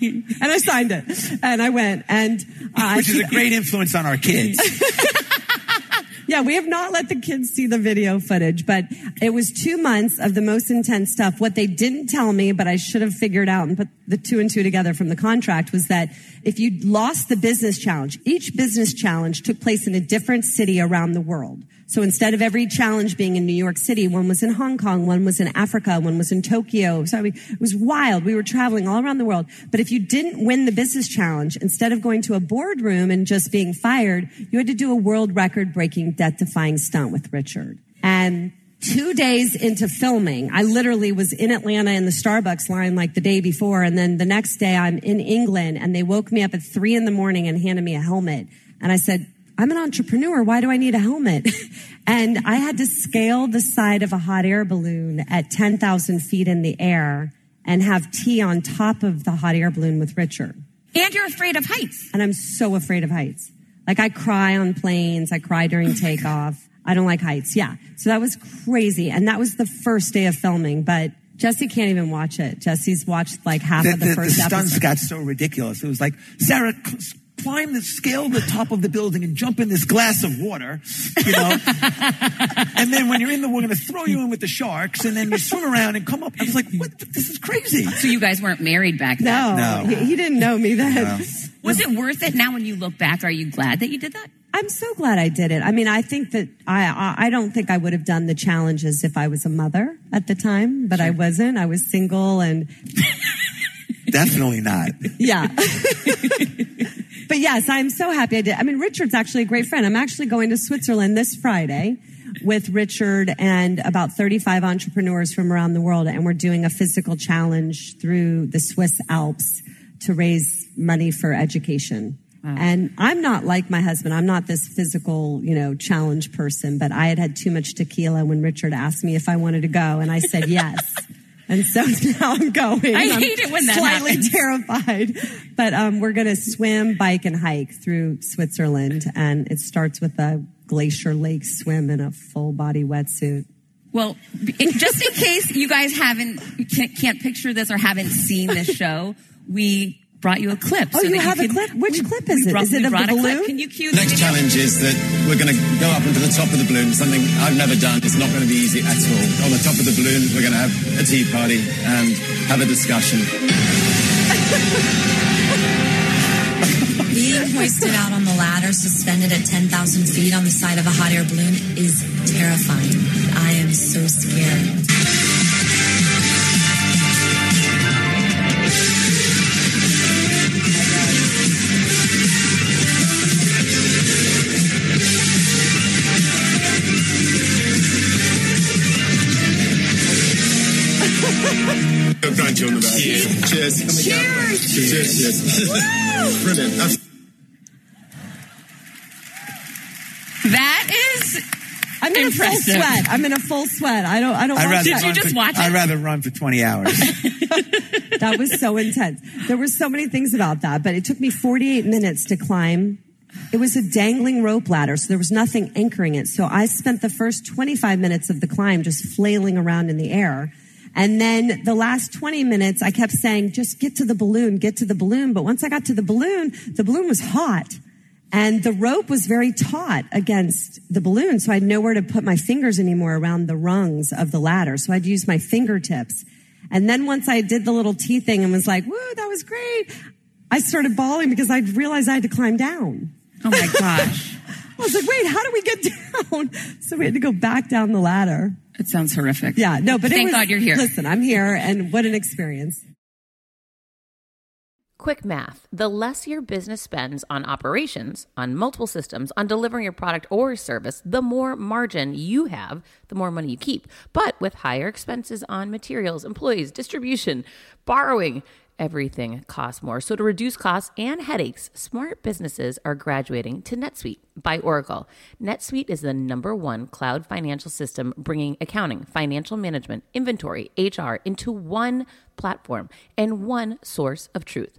and I signed it and I went and uh, Which is a great influence on our kids. yeah, we have not let the kids see the video footage, but it was two months of the most intense stuff. What they didn't tell me, but I should have figured out and put the two and two together from the contract was that if you lost the business challenge, each business challenge took place in a different city around the world. So instead of every challenge being in New York City, one was in Hong Kong, one was in Africa, one was in Tokyo. So I mean, it was wild. We were traveling all around the world. But if you didn't win the business challenge, instead of going to a boardroom and just being fired, you had to do a world record breaking death defying stunt with Richard. And two days into filming, I literally was in Atlanta in the Starbucks line like the day before. And then the next day I'm in England and they woke me up at three in the morning and handed me a helmet. And I said, I'm an entrepreneur. Why do I need a helmet? and I had to scale the side of a hot air balloon at 10,000 feet in the air and have tea on top of the hot air balloon with Richard. And you're afraid of heights. And I'm so afraid of heights. Like I cry on planes. I cry during takeoff. I don't like heights. Yeah. So that was crazy. And that was the first day of filming, but Jesse can't even watch it. Jesse's watched like half The, of the, the, first the stunts episode. got so ridiculous. It was like, Sara, cl- climb the scale the top of the building and jump in this glass of water, you know. and then when you're in the, we're going to throw you in with the sharks, and then you swim around and come up. I was like, what? This is crazy. So you guys weren't married back then. No, No. He, he didn't know me then. No. Was it worth it now when you look back? Are you glad that you did that? I'm so glad I did it. I mean, I think that I, I, I don't think I would have done the challenges if I was a mother at the time, but I wasn't. I was single and Definitely not. yeah. But yes, I'm so happy I did. I mean, Richard's actually a great friend. I'm actually going to Switzerland this Friday with Richard and about 35 entrepreneurs from around the world, and we're doing a physical challenge through the Swiss Alps to raise money for education. And I'm not like my husband. I'm not this physical, you know, challenge person, but I had had too much tequila when Richard asked me if I wanted to go, and I said yes. And so now I'm going. I I'm hate it when that slightly happens. terrified. But um, we're going to swim, bike, and hike through Switzerland, and it starts with a glacier lake swim in a full body wetsuit. Well, just in case you guys haven't can't picture this or haven't seen this show, we brought you a clip. Oh, so you that have a can- clip? Which we- clip is we it? brought- Is it of the brought clip. balloon? Can you cue the Next video? challenge is that we're going to go up into the top of the balloon, something I've never done. It's not going to be easy at all. On the top of the balloon, we're going to have a tea party and have a discussion. Being hoisted out on the ladder, suspended at 10,000 feet on the side of a hot air balloon, is terrifying. I am so scared. Grind you on the back. Cheers. Cheers. Cheers. Cheers. Brilliant. That's- I'm in a full sweat. I'm in a full sweat. I don't. I don't. I'd watch rather, that. you just for, watch I'd rather run for 20 hours. That was so intense. There were so many things about that, but it took me 48 minutes to climb. It was a dangling rope ladder, so there was nothing anchoring it. So I spent the first 25 minutes of the climb just flailing around in the air. And then the last 20 minutes, I kept saying, just get to the balloon, get to the balloon. But once I got to the balloon, the balloon was hot. And the rope was very taut against the balloon, so I had nowhere to put my fingers anymore around the rungs of the ladder. So I'd use my fingertips. And then once I did the little T thing and was like, woo, that was great, I started bawling because I realized I had to climb down. Oh my gosh. I was like, wait, how do we get down? So we had to go back down the ladder. It sounds horrific. Yeah, no, but it Thank was- God you're here. Listen, I'm here, and what an experience. Quick math. The less your business spends on operations, on multiple systems, on delivering your product or service, the more margin you have, the more money you keep. But with higher expenses on materials, employees, distribution, borrowing, everything costs more. So to reduce costs and headaches, smart businesses are graduating to NetSuite by Oracle. NetSuite is the number one cloud financial system bringing accounting, financial management, inventory, HR into one platform and one source of truth.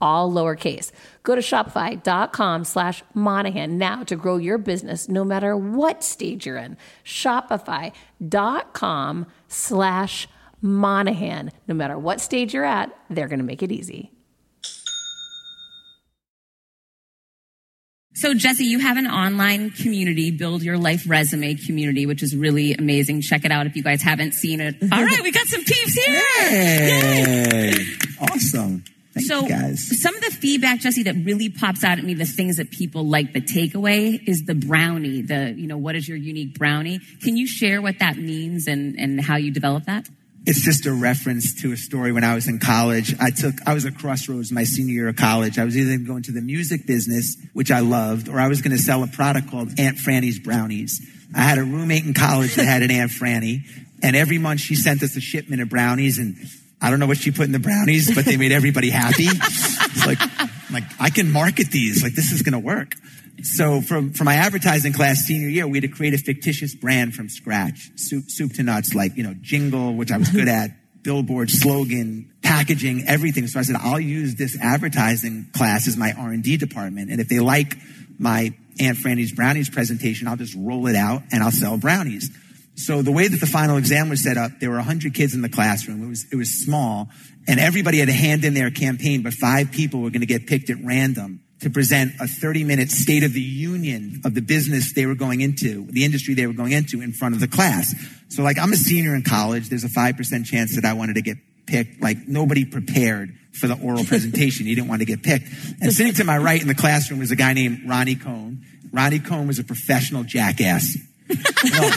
all lowercase. Go to shopify.com slash Monahan now to grow your business no matter what stage you're in. Shopify.com slash Monahan. No matter what stage you're at, they're going to make it easy. So Jesse, you have an online community, Build Your Life Resume community, which is really amazing. Check it out if you guys haven't seen it. All right, we got some peeps here. Hey, awesome. Thank so guys. some of the feedback, Jesse, that really pops out at me, the things that people like, the takeaway is the brownie, the, you know, what is your unique brownie? Can you share what that means and, and how you develop that? It's just a reference to a story when I was in college. I took, I was at crossroads my senior year of college. I was either going to the music business, which I loved, or I was going to sell a product called Aunt Franny's Brownies. I had a roommate in college that had an Aunt Franny, and every month she sent us a shipment of brownies, and I don't know what she put in the brownies, but they made everybody happy. It's like, like I can market these. Like this is going to work. So from, from my advertising class senior year, we had to create a fictitious brand from scratch, soup, soup to nuts, like, you know, jingle, which I was good at, billboard, slogan, packaging, everything. So I said, I'll use this advertising class as my R&D department. And if they like my Aunt Franny's brownies presentation, I'll just roll it out and I'll sell brownies. So the way that the final exam was set up, there were 100 kids in the classroom. It was, it was small and everybody had a hand in their campaign, but five people were going to get picked at random to present a 30 minute state of the union of the business they were going into, the industry they were going into in front of the class. So like I'm a senior in college. There's a 5% chance that I wanted to get picked. Like nobody prepared for the oral presentation. You didn't want to get picked. And sitting to my right in the classroom was a guy named Ronnie Cohn. Ronnie Cohn was a professional jackass. No,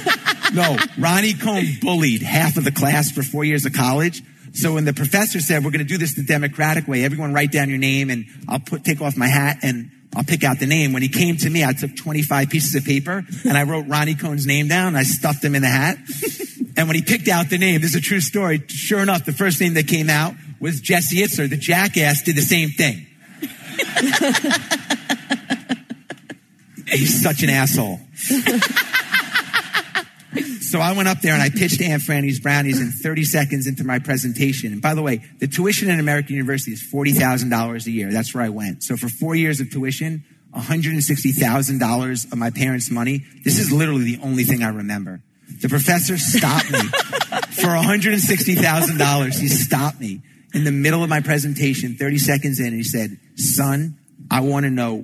no, Ronnie Cohn bullied half of the class for four years of college. So when the professor said, we're going to do this the democratic way, everyone write down your name and I'll put, take off my hat and I'll pick out the name. When he came to me, I took 25 pieces of paper and I wrote Ronnie Cohn's name down and I stuffed him in the hat. and when he picked out the name, this is a true story. Sure enough, the first name that came out was Jesse Itzler. The jackass did the same thing. He's such an asshole. So I went up there and I pitched Aunt Franny's brownies in 30 seconds into my presentation. And by the way, the tuition in American University is $40,000 a year. That's where I went. So for four years of tuition, $160,000 of my parents' money. This is literally the only thing I remember. The professor stopped me for $160,000. He stopped me in the middle of my presentation, 30 seconds in, and he said, son, I want to know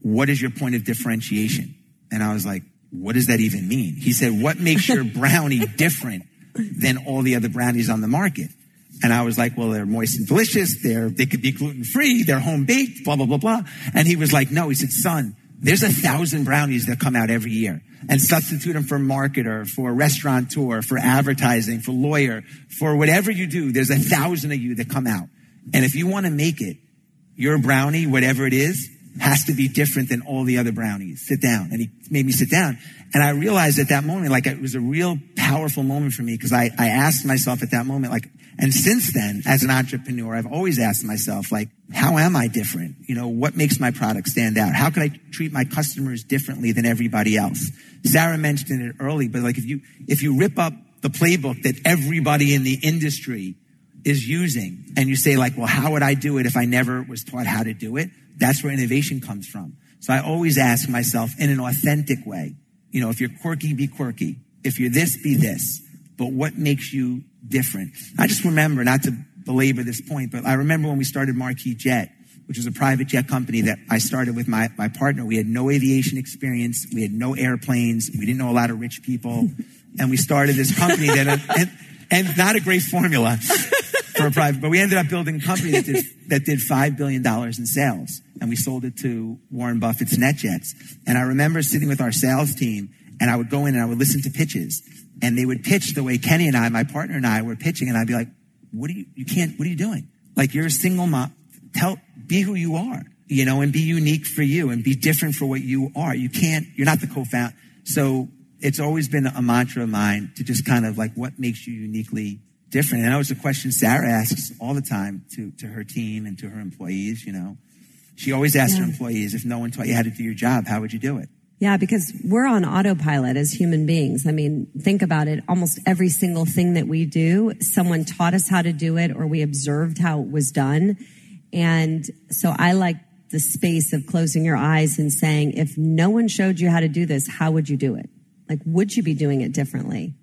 what is your point of differentiation? And I was like, what does that even mean? He said, what makes your brownie different than all the other brownies on the market? And I was like, well, they're moist and delicious. They're, they could be gluten free. They're home baked, blah, blah, blah, blah. And he was like, no, he said, son, there's a thousand brownies that come out every year and substitute them for marketer, for restaurateur, for advertising, for lawyer, for whatever you do. There's a thousand of you that come out. And if you want to make it, your brownie, whatever it is, has to be different than all the other brownies. Sit down. And he made me sit down. And I realized at that moment, like it was a real powerful moment for me because I, I asked myself at that moment, like, and since then, as an entrepreneur, I've always asked myself, like, how am I different? You know, what makes my product stand out? How can I treat my customers differently than everybody else? Sara mentioned it early, but like if you, if you rip up the playbook that everybody in the industry is using. And you say like, well, how would I do it if I never was taught how to do it? That's where innovation comes from. So I always ask myself in an authentic way, you know, if you're quirky, be quirky. If you're this, be this. But what makes you different? I just remember, not to belabor this point, but I remember when we started Marquis Jet, which was a private jet company that I started with my, my partner. We had no aviation experience. We had no airplanes. We didn't know a lot of rich people. And we started this company that, and, and not a great formula for a private, but we ended up building a company that did, that did $5 billion in sales. And we sold it to Warren Buffett's NetJets. And I remember sitting with our sales team and I would go in and I would listen to pitches and they would pitch the way Kenny and I, my partner and I were pitching. And I'd be like, what are you, you can't, what are you doing? Like you're a single mom. Tell, be who you are, you know, and be unique for you and be different for what you are. You can't, you're not the co-founder. So it's always been a mantra of mine to just kind of like what makes you uniquely different. And that was a question Sara asks all the time to, to her team and to her employees, you know. She always asks her employees, if no one taught you how to do your job, how would you do it? Yeah, because we're on autopilot as human beings. I mean, think about it. Almost every single thing that we do, someone taught us how to do it or we observed how it was done. And so I like the space of closing your eyes and saying, if no one showed you how to do this, how would you do it? Like, would you be doing it differently?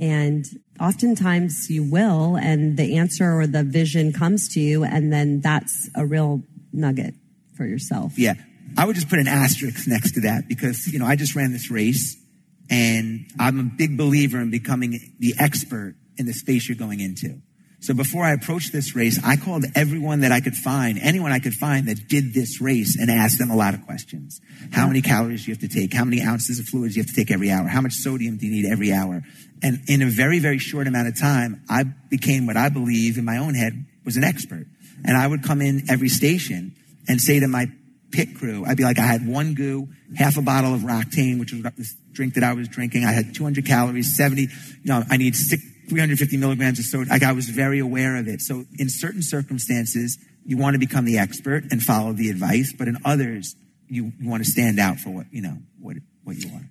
And oftentimes you will, and the answer or the vision comes to you, and then that's a real nugget for yourself. Yeah. I would just put an asterisk next to that because, you know, I just ran this race and I'm a big believer in becoming the expert in the space you're going into. So before I approached this race, I called everyone that I could find, anyone I could find that did this race and asked them a lot of questions. How many calories do you have to take? How many ounces of fluids do you have to take every hour? How much sodium do you need every hour? And in a very, very short amount of time, I became what I believe in my own head was an expert. And I would come in every station and say to my pit crew, I'd be like, I had one goo, half a bottle of Roctane, which was this drink that I was drinking. I had 200 calories, 70, you know, I need six, 350 milligrams of soda. Like I was very aware of it. So in certain circumstances, you want to become the expert and follow the advice, but in others, you, you want to stand out for what, you know, what, what you are.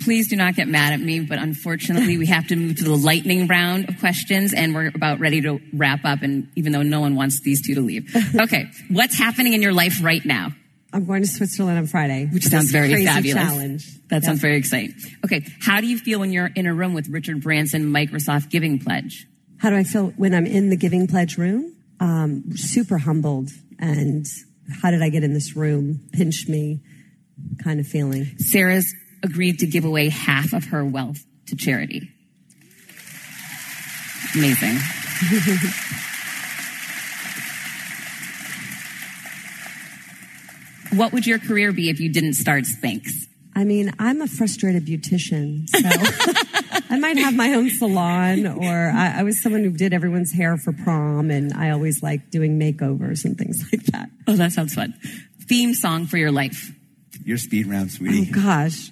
Please do not get mad at me, but unfortunately, we have to move to the lightning round of questions, and we're about ready to wrap up. And even though no one wants these two to leave, okay, what's happening in your life right now? I'm going to Switzerland on Friday. Which sounds very fabulous. Challenge. That sounds very exciting. Okay, how do you feel when you're in a room with Richard Branson, Microsoft Giving Pledge? How do I feel when I'm in the Giving Pledge room? Um, super humbled and how did I get in this room? Pinch me kind of feeling. Sara's agreed to give away half of her wealth to charity. Amazing. what would your career be if you didn't start Spanx? I mean, I'm a frustrated beautician, so I might have my own salon, or I, I was someone who did everyone's hair for prom, and I always like doing makeovers and things like that. Oh, that sounds fun. Theme song for your life. Your speed round, sweetie. Oh gosh,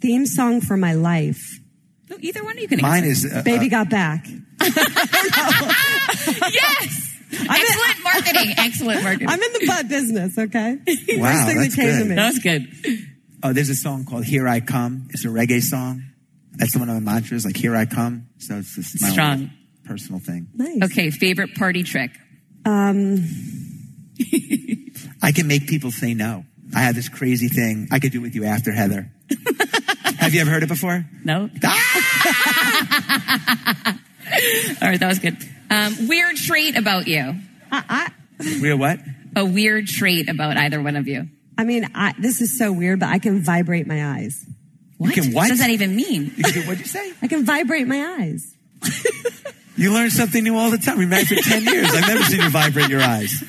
theme song for my life. No, either one you can Mine answer. is, uh, Baby got back. yes! Excellent marketing. Excellent marketing. I'm in the butt business, okay? Wow, First thing that's that came to good. me. that was good. Oh, there's a song called Here I Come. It's a reggae song. That's one of my mantras, like Here I Come. So it's just my own Strong. personal thing. Nice. Okay, favorite party trick. Um, I can make people say no. I have this crazy thing. I could do it with you after Heather. have you ever heard it before? No? Ah! All right, that was good. Um, weird trait about you. Real what? A weird trait about either one of you. I mean, I, this is so weird, but I can vibrate my eyes. What? can what? does that even mean? You can do, what'd you say? I can vibrate my eyes. You learn something new all the time. We've been married for 10 years. I've never seen you vibrate your eyes.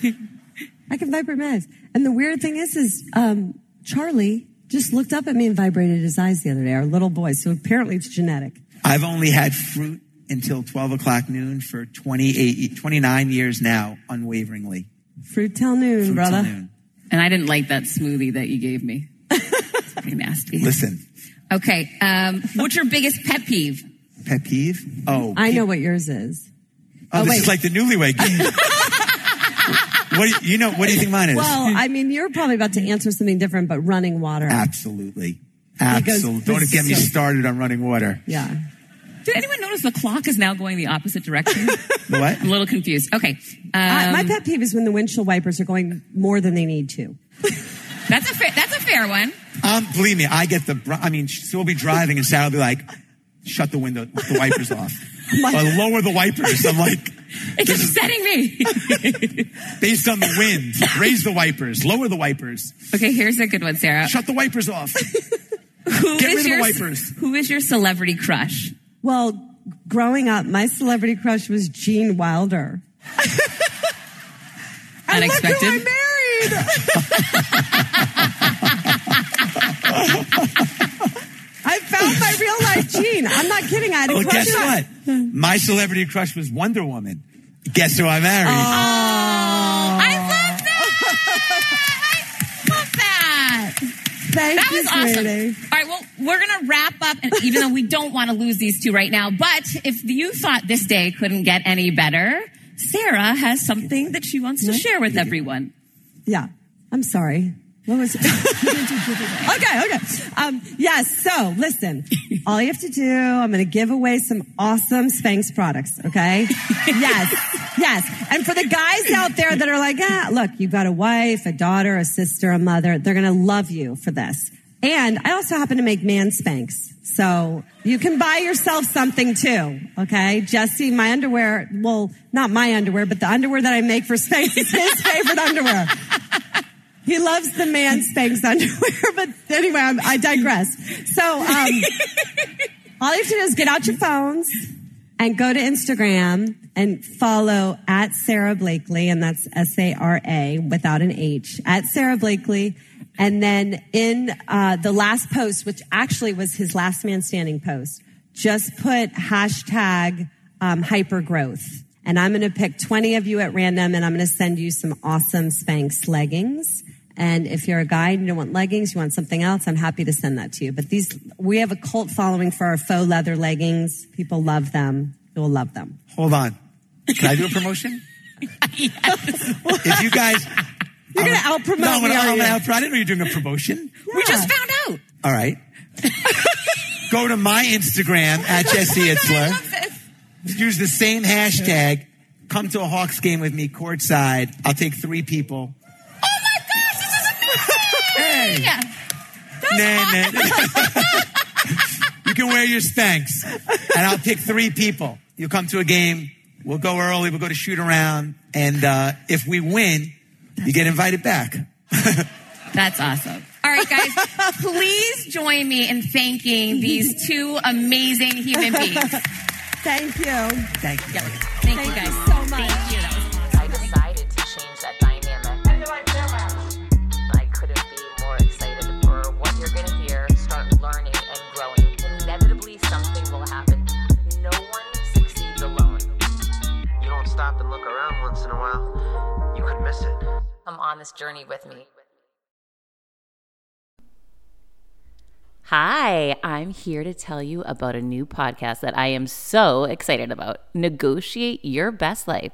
I can vibrate my eyes. And the weird thing is, is um, Charlie just looked up at me and vibrated his eyes the other day. Our little boy. So apparently it's genetic. I've only had fruit until 12 o'clock noon for 28, 29 years now, unwaveringly. Fruit till noon, Fruit till brother. noon. And I didn't like that smoothie that you gave me. It's pretty nasty. Listen, Okay, um, what's your biggest pet peeve? pet peeve? Oh, I know what yours is. Oh, Oh, this wait. is like the newlywed game. what do you, you know? What do you think mine is? Well, I mean, you're probably about to answer something different, but running water. Absolutely, absolutely. this Don't is get me started on running water. Yeah. Did anyone notice the clock is now going the opposite direction? What? I'm a little confused. Okay. Uh, Um, my pet peeve is when the windshield wipers are going more than they need to. that's a fair, that's a fair one. Um, believe me, I get the. br- I mean, she'll be driving and Sara will be like, "Shut the window, the wipers off, or lower the wipers." I'm like, It's upsetting me. based on the wind, raise the wipers, lower the wipers, okay, here's a good one, Sara. shut the wipers off. Who Get is rid of the wipers. Who is your celebrity crush? Well, growing up, my celebrity crush was Gene Wilder. And look who Unexpected. I married. I found my real life Gene. I'm not kidding. I had a Well, crush guess on- what? My celebrity crush was Wonder Woman. Guess who I married? I Thank That you, was awesome. sweetie. All right, well, we're going to wrap up, and even though we don't want to lose these two right now, but if you thought this day couldn't get any better, Sara has something that she wants to share with everyone. Yeah. I'm sorry. What was it? okay, okay. Um, yes, so listen, all you have to do, I'm going to give away some awesome Spanx products, okay? yes, yes. And for the guys out there that are like, ah, look, you've got a wife, a daughter, a sister, a mother, they're going to love you for this. And I also happen to make man Spanx. So you can buy yourself something too, okay? Jesse, my underwear, well, not my underwear, but the underwear that I make for Spanx is his favorite underwear. He loves the man Spanx underwear, but anyway, I'm, I digress. So, um, all you have to do is get out your phones and go to Instagram and follow at Sara Blakely, and that's S-A-R-A without an H, at Sara Blakely. And then in uh, the last post, which actually was his last man standing post, just put hashtag um, hypergrowth. And I'm going to pick 20 of you at random, and I'm going to send you some awesome Spanx leggings. And if you're a guy and you don't want leggings, you want something else, I'm happy to send that to you. But these, we have a cult following for our faux leather leggings. People love them. You'll love them. Hold on. Can I do a promotion? If you guys, You're going to out promote no, I'm me, gonna, are I'm gonna out- I didn't know you were doing a promotion. We just found out. All right. Go to my Instagram at oh Jesse Itzler. Use the same hashtag. Come to a Hawks game with me courtside. I'll take three people. Is amazing! Hey. That was Nah, awesome. nah. you can wear your Spanx, and I'll pick three people. You'll come to a game. We'll go early. We'll go to shoot around, and uh, if we win, you get invited back. That's awesome. All right, guys, please join me in thanking these two amazing human beings. Thank you. Thank you. Thank, you, guys. so much. Thank you. A while, you could miss it. Come on this journey with me. Hi, I'm here to tell you about a new podcast that I am so excited about Negotiate Your Best Life,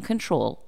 control